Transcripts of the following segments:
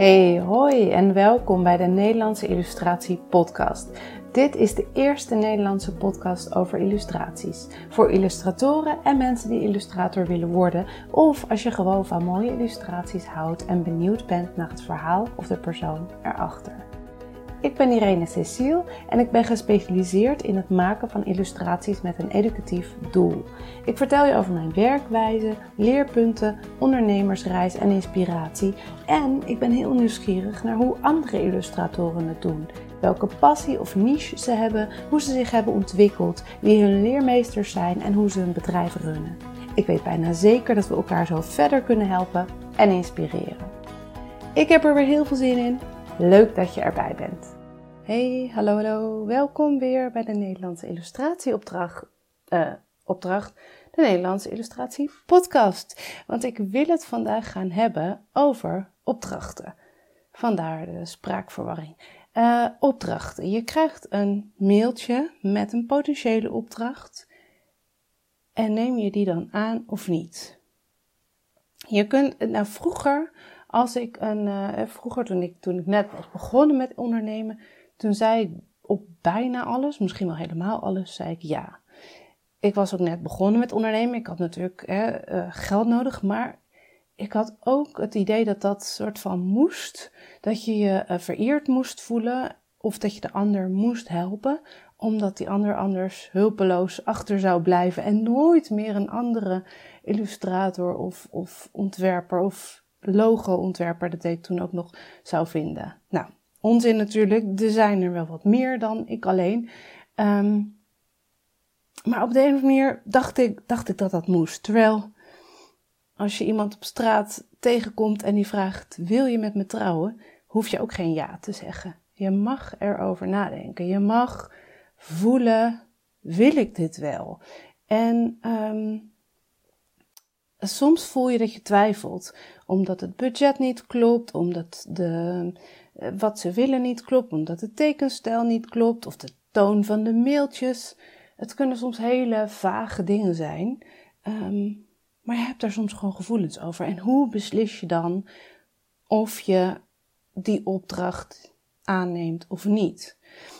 Hey, hoi en welkom bij de Nederlandse Illustratie Podcast. Dit is de eerste Nederlandse podcast over illustraties. Voor illustratoren en mensen die illustrator willen worden, of als je gewoon van mooie illustraties houdt en benieuwd bent naar het verhaal of de persoon erachter. Ik ben Irene Cecile en ik ben gespecialiseerd in het maken van illustraties met een educatief doel. Ik vertel je over mijn werkwijze, leerpunten, ondernemersreis en inspiratie. En ik ben heel nieuwsgierig naar hoe andere illustratoren het doen. Welke passie of niche ze hebben, hoe ze zich hebben ontwikkeld, wie hun leermeesters zijn en hoe ze hun bedrijf runnen. Ik weet bijna zeker dat we elkaar zo verder kunnen helpen en inspireren. Ik heb er weer heel veel zin in. Leuk dat je erbij bent. Hey, hallo, hallo. Welkom weer bij de Nederlandse illustratieopdracht. Uh, opdracht, de Nederlandse Illustratie Podcast. Want ik wil het vandaag gaan hebben over opdrachten. Vandaar de spraakverwarring. Uh, opdrachten. Je krijgt een mailtje met een potentiële opdracht. En neem je die dan aan of niet? Je kunt, nou vroeger als ik een, uh, vroeger toen ik, toen ik net was begonnen met ondernemen, toen zei ik op bijna alles, misschien wel helemaal alles, zei ik ja. Ik was ook net begonnen met ondernemen. Ik had natuurlijk uh, geld nodig, maar ik had ook het idee dat dat soort van moest. Dat je je uh, vereerd moest voelen of dat je de ander moest helpen, omdat die ander anders hulpeloos achter zou blijven en nooit meer een andere illustrator of, of ontwerper of logo-ontwerper, dat deed toen ook nog, zou vinden. Nou, onzin natuurlijk, er zijn er wel wat meer dan ik alleen. Ehm, maar op de een of andere manier dacht ik, dacht ik dat dat moest. Terwijl als je iemand op straat tegenkomt en die vraagt: Wil je met me trouwen? hoef je ook geen ja te zeggen. Je mag erover nadenken. Je mag voelen: Wil ik dit wel? En um, soms voel je dat je twijfelt, omdat het budget niet klopt, omdat de, eh, wat ze willen niet klopt, omdat de tekenstijl niet klopt of de toon van de mailtjes. Het kunnen soms hele vage dingen zijn, um, maar je hebt daar soms gewoon gevoelens over. En hoe beslis je dan of je die opdracht aanneemt of niet?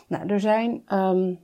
Nou, er zijn um,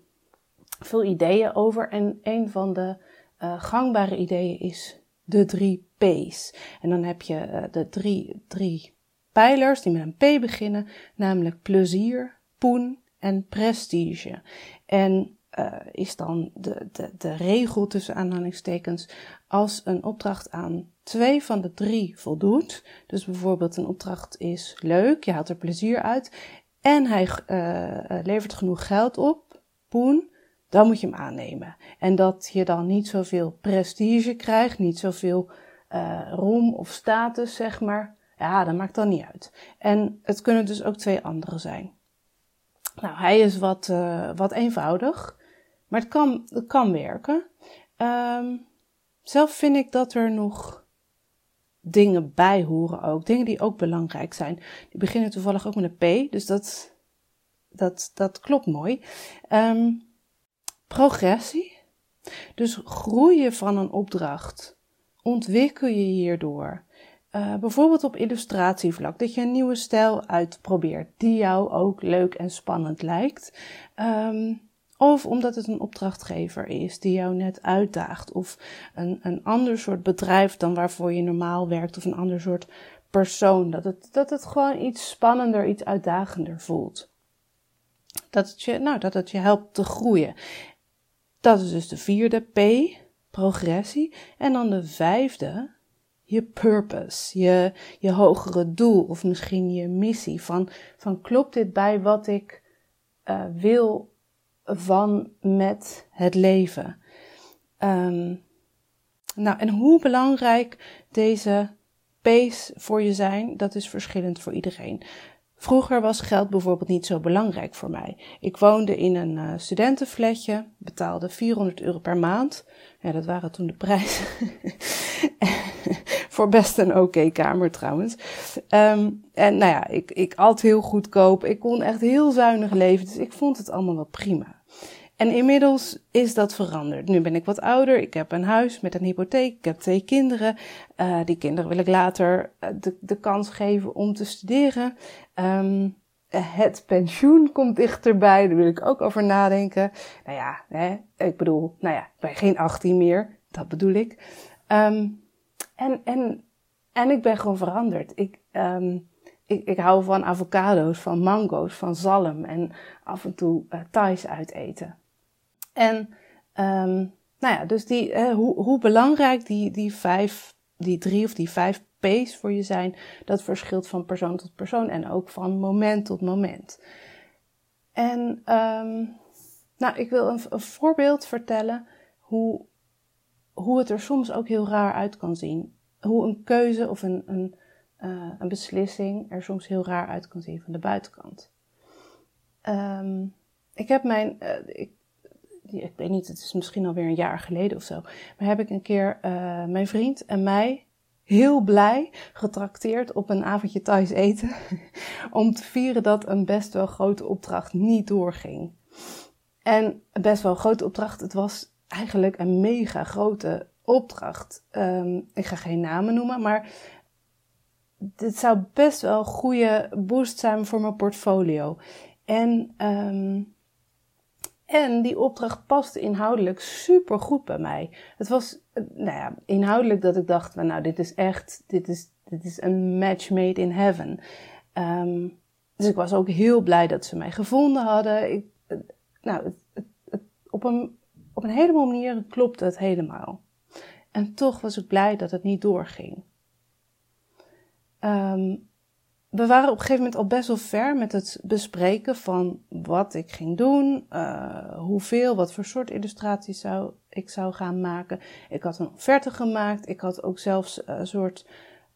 veel ideeën over en een van de uh, gangbare ideeën is de drie P's. En dan heb je uh, de drie, drie pijlers die met een P beginnen, namelijk plezier, poen en prestige. En uh, is dan de, de, de regel tussen aanhalingstekens als een opdracht aan twee van de drie voldoet. Dus bijvoorbeeld een opdracht is leuk, je haalt er plezier uit en hij uh, levert genoeg geld op, poen, dan moet je hem aannemen. En dat je dan niet zoveel prestige krijgt, niet zoveel uh, roem of status, zeg maar. Ja, dat maakt dan niet uit. En het kunnen dus ook twee andere zijn. Nou, hij is wat, uh, wat eenvoudig, maar het kan, het kan werken. Um, zelf vind ik dat er nog dingen bij horen ook. Dingen die ook belangrijk zijn. Die beginnen toevallig ook met een P, dus dat, dat, dat klopt mooi. Um, progressie. Dus groeien van een opdracht. Ontwikkel je hierdoor. Uh, bijvoorbeeld op illustratievlak, dat je een nieuwe stijl uitprobeert die jou ook leuk en spannend lijkt. Um, of omdat het een opdrachtgever is die jou net uitdaagt. Of een, een ander soort bedrijf dan waarvoor je normaal werkt. Of een ander soort persoon. Dat het, dat het gewoon iets spannender, iets uitdagender voelt. Dat het je, nou, dat het je helpt te groeien. Dat is dus de vierde P, progressie. En dan de vijfde, je purpose, je, je hogere doel of misschien je missie. Van, van klopt dit bij wat ik uh, wil van met het leven? Um, nou, en hoe belangrijk deze P's voor je zijn, dat is verschillend voor iedereen. Vroeger was geld bijvoorbeeld niet zo belangrijk voor mij. Ik woonde in een uh, studentenflatje, betaalde 400 euro per maand. Ja, dat waren toen de prijzen. voor best een oké kamer trouwens. Um, en nou ja, ik, ik at heel goedkoop. Ik kon echt heel zuinig leven. Dus ik vond het allemaal wel prima. En inmiddels is dat veranderd. Nu ben ik wat ouder, ik heb een huis met een hypotheek, ik heb twee kinderen. Uh, die kinderen wil ik later eh, de, de kans geven om te studeren. Um, het pensioen komt dichterbij, daar wil ik ook over nadenken. Nou ja, hè, ik bedoel, nou ja, ik ben geen 18 meer, dat bedoel ik. Um, en, en, en ik ben gewoon veranderd. Ik, um, ik, ik hou van avocado's, van mango's, van zalm en af en toe uh, Thais uiteten. En um, nou ja, dus die, hoe, hoe belangrijk die, die vijf, die drie of die vijf P's voor je zijn, dat verschilt van persoon tot persoon en ook van moment tot moment. En um, nou, ik wil een, voorbeeld vertellen hoe, hoe het er soms ook heel raar uit kan zien. Hoe een keuze of een, een uh, een beslissing er soms heel raar uit kan zien van de buitenkant. Um, ik heb mijn, uh, ik, ik weet niet, het is misschien alweer een jaar geleden of zo, maar heb ik een keer uh, mijn vriend en mij heel blij getrakteerd op een avondje thuis eten. om te vieren dat een best wel grote opdracht niet doorging. En best wel grote opdracht, het was eigenlijk een mega grote opdracht. Um, ik ga geen namen noemen, maar dit zou best wel een goede boost zijn voor mijn portfolio. En, um, en die opdracht paste inhoudelijk super goed bij mij. Het was, nou ja, inhoudelijk dat ik dacht, nou, dit is echt, dit is, dit is een match made in heaven. Um, dus ik was ook heel blij dat ze mij gevonden hadden. Ik, nou, het, het, het, op, een, op een heleboel manieren klopte het helemaal. En toch was ik blij dat het niet doorging. Um, we waren op een gegeven moment al best wel ver met het bespreken van wat ik ging doen, uh, hoeveel, wat voor soort illustraties zou, ik zou gaan maken. Ik had een offerte gemaakt, ik had ook zelfs een soort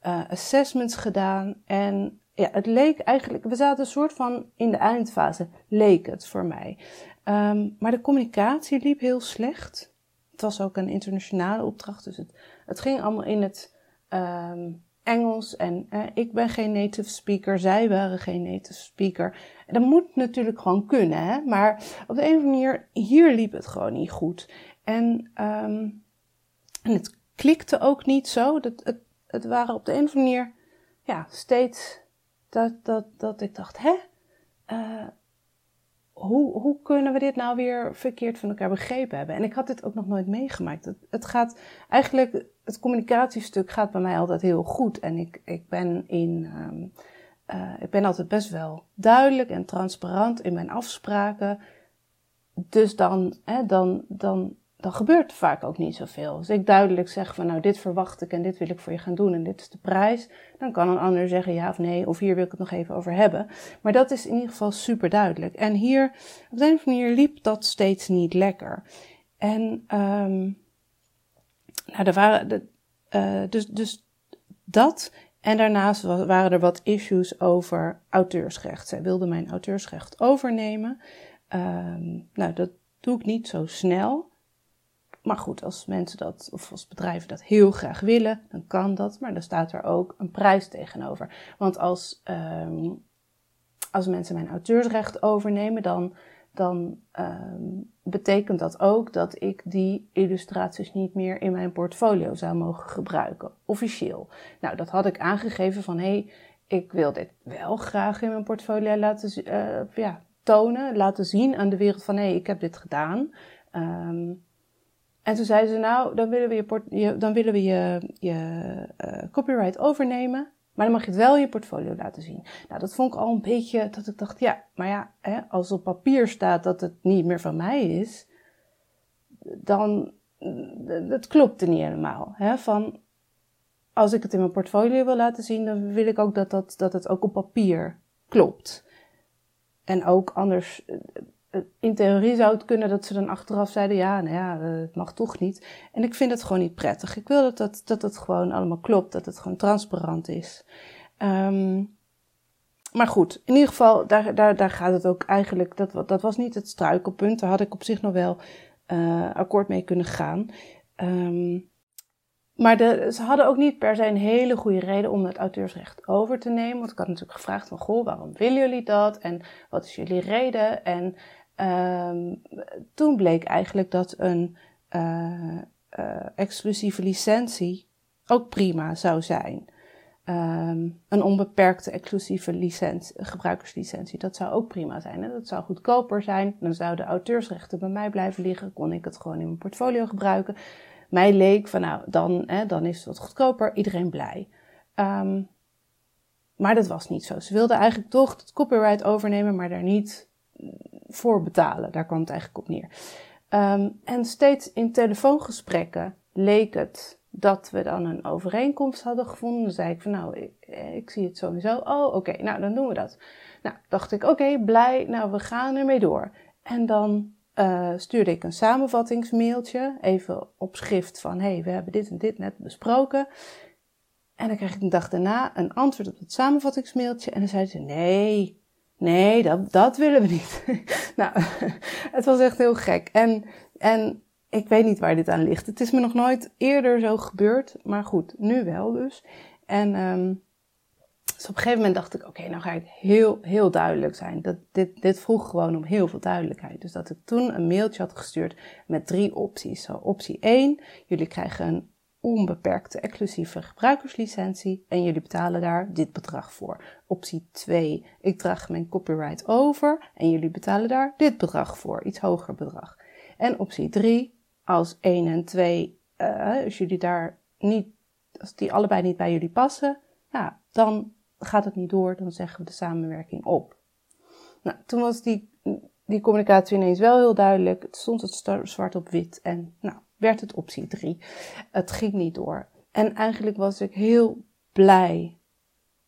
uh, assessments gedaan. En ja, het leek eigenlijk, we zaten een soort van in de eindfase, leek het voor mij. Um, maar de communicatie liep heel slecht. Het was ook een internationale opdracht, dus het, het ging allemaal in het. Um, Engels en eh, ik ben geen native speaker, zij waren geen native speaker. Dat moet natuurlijk gewoon kunnen, hè? maar op de een of andere manier, hier liep het gewoon niet goed. En, um, en het klikte ook niet zo. Dat, het, het waren op de een of andere manier, ja, steeds dat, dat, dat ik dacht, hè? Uh, hoe, hoe kunnen we dit nou weer verkeerd van elkaar begrepen hebben? En ik had dit ook nog nooit meegemaakt. Het, het gaat eigenlijk, het communicatiestuk gaat bij mij altijd heel goed. En ik, ik ben in, um, uh, ik ben altijd best wel duidelijk en transparant in mijn afspraken. Dus dan, hè, dan, dan dan gebeurt er vaak ook niet zoveel. Als ik duidelijk zeg van nou dit verwacht ik en dit wil ik voor je gaan doen en dit is de prijs, dan kan een ander zeggen ja of nee of hier wil ik het nog even over hebben. Maar dat is in ieder geval super duidelijk. En hier op de een of manier liep dat steeds niet lekker. En um, nou, waren de, uh, dus, dus dat en daarnaast waren er wat issues over auteursrecht. Zij wilde mijn auteursrecht overnemen. Um, nou, dat doe ik niet zo snel. Maar goed, als mensen dat, of als bedrijven dat heel graag willen, dan kan dat. Maar dan staat er ook een prijs tegenover. Want als, um, als mensen mijn auteursrecht overnemen, dan, dan um, betekent dat ook dat ik die illustraties niet meer in mijn portfolio zou mogen gebruiken, officieel. Nou, dat had ik aangegeven van hé, hey, ik wil dit wel graag in mijn portfolio laten uh, ja, tonen, laten zien aan de wereld van hé, hey, ik heb dit gedaan. Um, en toen zeiden ze, nou, dan willen we je, dan willen we je, je uh, copyright overnemen, maar dan mag je het wel je portfolio laten zien. Nou, dat vond ik al een beetje dat ik dacht, ja, maar ja, hè, als op papier staat dat het niet meer van mij is, dan, dat klopte niet helemaal. Hè, van, als ik het in mijn portfolio wil laten zien, dan wil ik ook dat, dat, dat het ook op papier klopt. En ook anders, in theorie zou het kunnen dat ze dan achteraf zeiden: ja, nou ja, eh, het mag toch niet. En ik vind het gewoon niet prettig. Ik wil dat, dat, dat het gewoon allemaal klopt, dat het gewoon transparant is. Um, maar goed, in ieder geval, daar, daar, daar gaat het ook eigenlijk. Dat, dat was niet het struikelpunt. Daar had ik op zich nog wel uh, akkoord mee kunnen gaan. Um, maar de, ze hadden ook niet per se een hele goede reden om het auteursrecht over te nemen. Want ik had natuurlijk gevraagd van, goh, waarom willen jullie dat? En wat is jullie reden? En ehm, toen bleek eigenlijk dat een uh, exclusieve licentie ook prima zou zijn. Ehm, een onbeperkte exclusieve licentie, gebruikerslicentie, dat zou ook prima zijn. Hè? Dat zou goedkoper zijn. Dan zouden auteursrechten bij mij blijven liggen. Kon ik het gewoon in mijn portfolio gebruiken. Mij leek van nou, dan, hè, dan is het wat goedkoper. Iedereen blij. Um, maar dat was niet zo. Ze wilden eigenlijk toch het copyright overnemen, maar daar niet voor betalen. Daar kwam het eigenlijk op neer. Um, en steeds in telefoongesprekken leek het dat we dan een overeenkomst hadden gevonden. Dan zei ik van nou, ik, ik zie het sowieso. Oh, oké, nou dan doen we dat. Nou, dacht ik, oké, blij, nou we gaan ermee door. En dan uh, stuurde ik een samenvattingsmailtje, even op schrift van hé, hey, we hebben dit en dit net besproken. En dan kreeg ik een dag daarna een antwoord op het samenvattingsmailtje. En dan zei ze: Nee, nee, dat, dat willen we niet. nou, het was echt heel gek. En, en ik weet niet waar dit aan ligt. Het is me nog nooit eerder zo gebeurd. Maar goed, nu wel dus. En um, op een gegeven moment dacht ik: Oké, nou ga ik heel, heel duidelijk zijn. Dat, dit, dit vroeg gewoon om heel veel duidelijkheid. Dus dat ik toen een mailtje had gestuurd met drie opties. Zo, optie 1: jullie krijgen een onbeperkte exclusieve gebruikerslicentie en jullie betalen daar dit bedrag voor. Optie 2, ik draag mijn copyright over en jullie betalen daar dit bedrag voor, iets hoger bedrag. En optie 3, als 1 en 2, uh, als jullie daar niet, als die allebei niet bij jullie passen, ja, dan gaat het niet door, dan zeggen we de samenwerking op. Nou, toen was die, die communicatie ineens wel heel duidelijk. Het stond het zwart op wit en nou, werd het optie 3. Het ging niet door. En eigenlijk was ik heel blij.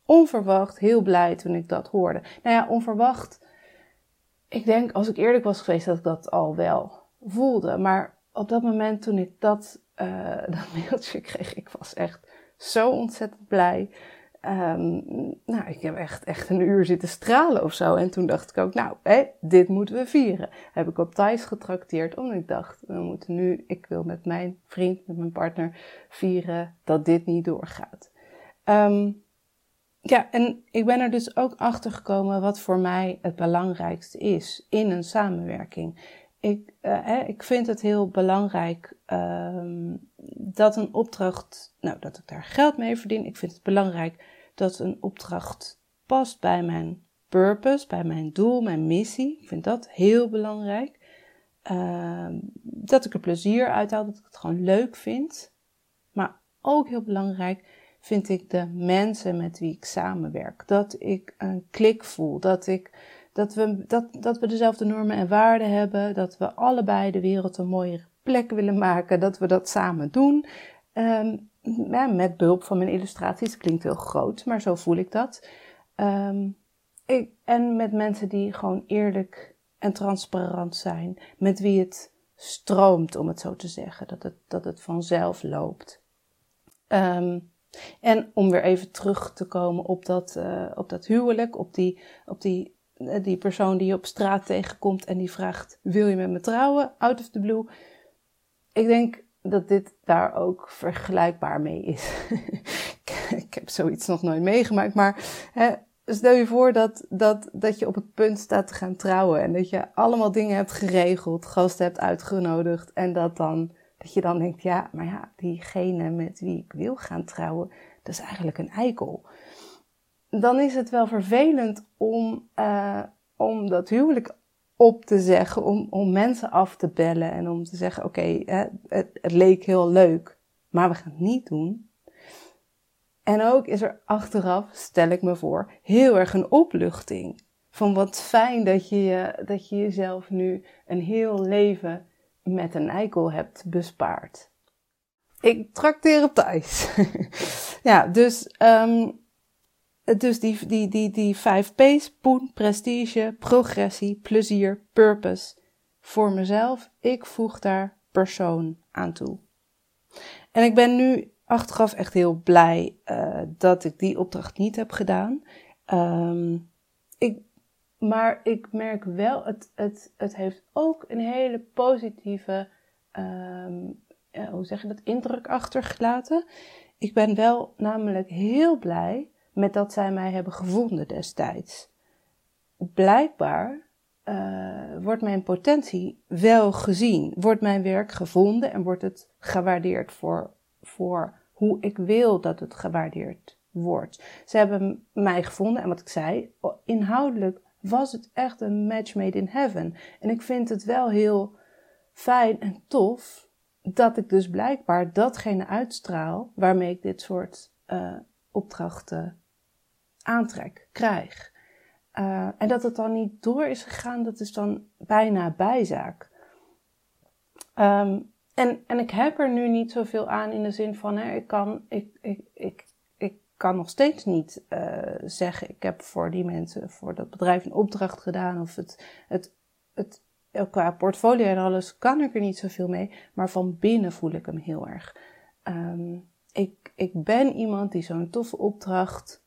Onverwacht heel blij toen ik dat hoorde. Nou ja, onverwacht. Ik denk, als ik eerlijk was geweest, dat ik dat al wel voelde. Maar op dat moment toen ik dat, uh, dat mailtje kreeg, ik was echt zo ontzettend blij. Um, nou, ik heb echt, echt een uur zitten stralen of zo. En toen dacht ik ook, nou, hé, dit moeten we vieren. Heb ik op Thijs getrakteerd, omdat ik dacht, we moeten nu, ik wil met mijn vriend, met mijn partner vieren dat dit niet doorgaat. Um, ja, en ik ben er dus ook achter gekomen wat voor mij het belangrijkste is in een samenwerking. Ik, uh, ik vind het heel belangrijk um, dat een opdracht, nou, dat ik daar geld mee verdien. Ik vind het belangrijk dat een opdracht past bij mijn purpose, bij mijn doel, mijn missie. Ik vind dat heel belangrijk. Uh, dat ik er plezier uit haal, dat ik het gewoon leuk vind. Maar ook heel belangrijk vind ik de mensen met wie ik samenwerk. Dat ik een klik voel, dat, ik, dat, we, dat, dat we dezelfde normen en waarden hebben, dat we allebei de wereld een mooiere plek willen maken, dat we dat samen doen. Um, met behulp van mijn illustraties. Klinkt heel groot, maar zo voel ik dat. Um, ik, en met mensen die gewoon eerlijk en transparant zijn. Met wie het stroomt, om het zo te zeggen. Dat het, dat het vanzelf loopt. Um, en om weer even terug te komen op dat, uh, op dat huwelijk, op die, op die, die persoon die je op straat tegenkomt en die vraagt: Wil je met me trouwen? Out of the blue. Ik denk dat dit daar ook vergelijkbaar mee is. ik heb zoiets nog nooit meegemaakt, maar hè, stel je voor dat, dat, dat je op het punt staat te gaan trouwen en dat je allemaal dingen hebt geregeld, gasten hebt uitgenodigd en dat dan, dat je dan denkt, ja, maar ja, diegene met wie ik wil gaan trouwen, dat is eigenlijk een eikel. Dan is het wel vervelend om, uh, om dat huwelijk op te zeggen, om, om mensen af te bellen en om te zeggen: Oké, het, leek heel leuk, maar we gaan het niet doen. En ook is er achteraf, stel ik me voor, heel erg een opluchting. Van wat fijn dat je, dat je jezelf nu een heel leven met een eikel hebt bespaard. Ik trakteer op thuis. ja, dus um, dus die, die, die, die vijf P's, poen, prestige, progressie, plezier, purpose. Voor mezelf, ik voeg daar persoon aan toe. En ik ben nu achteraf echt heel blij uh, dat ik die opdracht niet heb gedaan. Um, ik, maar ik merk wel, het, het, het heeft ook een hele positieve, ja, hoe zeg je dat, indruk achtergelaten. Ik ben wel namelijk heel blij met dat zij mij hebben gevonden destijds. Blijkbaar uh, wordt mijn potentie wel gezien? Wordt mijn werk gevonden en wordt het gewaardeerd voor, voor hoe ik wil dat het gewaardeerd wordt? Ze hebben mij gevonden en wat ik zei, inhoudelijk was het echt een match made in heaven. En ik vind het wel heel fijn en tof dat ik dus blijkbaar datgene uitstraal waarmee ik dit soort uh, opdrachten aantrek, krijg. Uh, en dat het dan niet door is gegaan, dat is dan bijna bijzaak. Um, en, en ik heb er nu niet zoveel aan in de zin van, hè, ik, kan, ik, ik, ik, ik kan nog steeds niet uh, zeggen, ik heb voor die mensen, voor dat bedrijf een opdracht gedaan of het, het, het qua portfolio en alles kan ik er niet zoveel mee, maar van binnen voel ik hem heel erg. Um, ik, ik ben iemand die zo'n toffe opdracht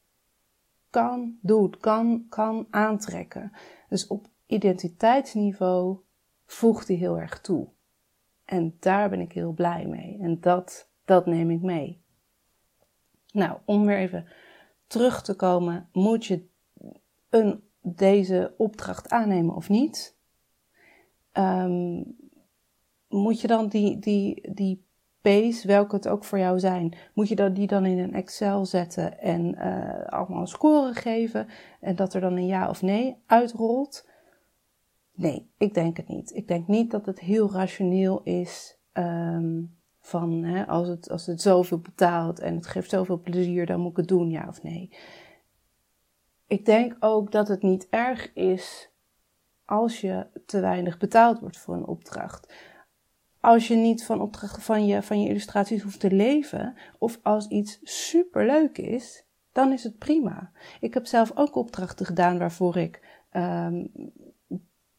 kan, doet, kan, kan aantrekken. Dus op identiteitsniveau voegt hij heel erg toe. En daar ben ik heel blij mee. En dat, dat neem ik mee. Nou, om weer even terug te komen, moet je een, deze opdracht aannemen of niet? Um, moet je dan die, die, die welke het ook voor jou zijn, moet je die dan in een Excel zetten en uh, allemaal een geven en dat er dan een ja of nee uitrolt? Nee, ik denk het niet. Ik denk niet dat het heel rationeel is um, van hè, als, het, als het zoveel betaalt en het geeft zoveel plezier, dan moet ik het doen, ja of nee. Ik denk ook dat het niet erg is als je te weinig betaald wordt voor een opdracht. Als je niet van opdrachten van je, van je illustraties hoeft te leven, of als iets superleuk is, dan is het prima. Ik heb zelf ook opdrachten gedaan waarvoor ik um,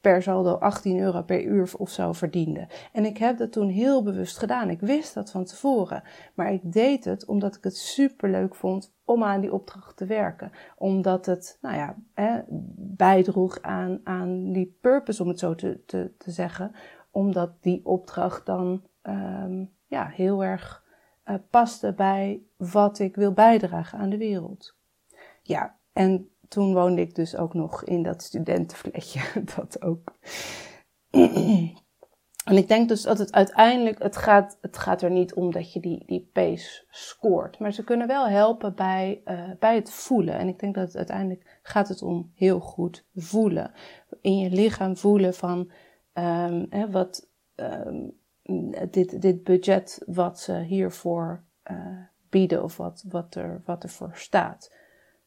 per saldo 18 euro per uur of zo verdiende. En ik heb dat toen heel bewust gedaan. Ik wist dat van tevoren. Maar ik deed het omdat ik het superleuk vond om aan die opdracht te werken. Omdat het, nou ja, hè, bijdroeg aan, aan die purpose, om het zo te, te zeggen. Omdat die opdracht dan um, ja, heel erg uh, paste bij wat ik wil bijdragen aan de wereld. Ja, en toen woonde ik dus ook nog in dat studentenfletje. Dat ook. En ik denk dus dat het uiteindelijk, het gaat, het gaat er niet om dat je die, die pace scoort. Maar ze kunnen wel helpen bij, uh, bij het voelen. En ik denk dat het uiteindelijk gaat het om heel goed voelen. In je lichaam voelen van um, hè, wat um, dit, dit budget wat ze hiervoor uh, bieden of wat, wat, er, wat ervoor staat.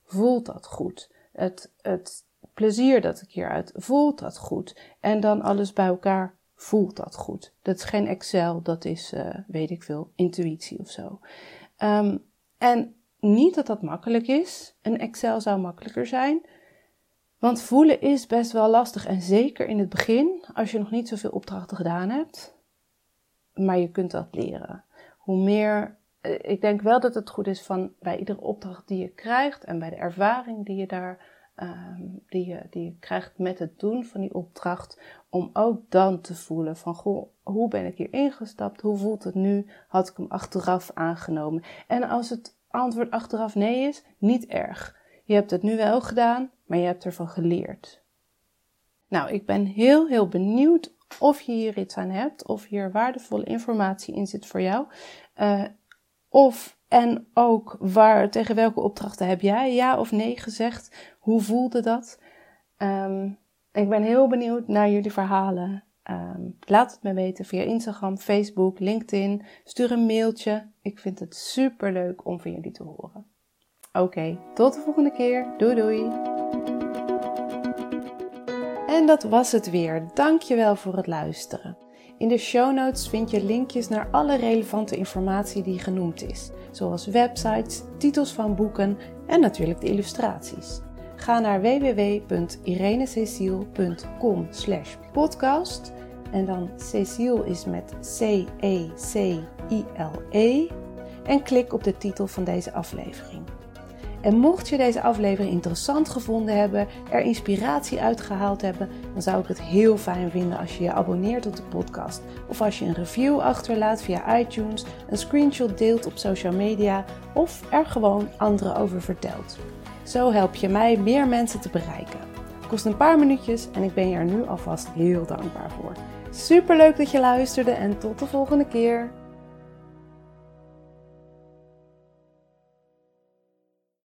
Voelt dat goed? Het, het plezier dat ik hieruit, voelt dat goed? En dan alles bij elkaar, voelt dat goed? Dat is geen Excel, dat is, uh, weet ik veel, intuïtie of zo. Um, en niet dat dat makkelijk is. Een Excel zou makkelijker zijn. Want voelen is best wel lastig. En zeker in het begin, als je nog niet zoveel opdrachten gedaan hebt. Maar je kunt dat leren. Hoe meer eh, ik denk wel dat het goed is van bij iedere opdracht die je krijgt en bij de ervaring die je daar um, die, je, die je krijgt met het doen van die opdracht, om ook dan te voelen van goh, hoe ben ik hier ingestapt? Hoe voelt het nu? Had ik hem achteraf aangenomen? En als het antwoord achteraf nee is, niet erg. Je hebt het nu wel gedaan, maar je hebt ervan geleerd. Nou, ik ben heel, heel benieuwd of je hier iets aan hebt, of hier waardevolle informatie in zit voor jou. Uh, of en ook waar, tegen welke opdrachten heb jij ja of nee gezegd? Hoe voelde dat? Um, ik ben heel benieuwd naar jullie verhalen. Um, laat het me weten via Instagram, Facebook, LinkedIn. Stuur een mailtje. Ik vind het super leuk om van jullie te horen. Oké, tot de volgende keer. Doei doei. En dat was het weer. Dankjewel voor het luisteren. In de show notes vind je linkjes naar alle relevante informatie die genoemd is, zoals websites, titels van boeken en natuurlijk de illustraties. Ga naar www.irenececiel.com podcast en dan Cecile is met C-E-C-I-L-E -E, en klik op de titel van deze aflevering. En mocht je deze aflevering interessant gevonden hebben, er inspiratie uitgehaald hebben, dan zou ik het heel fijn vinden als je je abonneert op de podcast. Of als je een review achterlaat via iTunes, een screenshot deelt op social media of er gewoon anderen over vertelt. Zo help je mij meer mensen te bereiken. Kost een paar minuutjes en ik ben je er nu alvast heel dankbaar voor. Super leuk dat je luisterde en tot de volgende keer.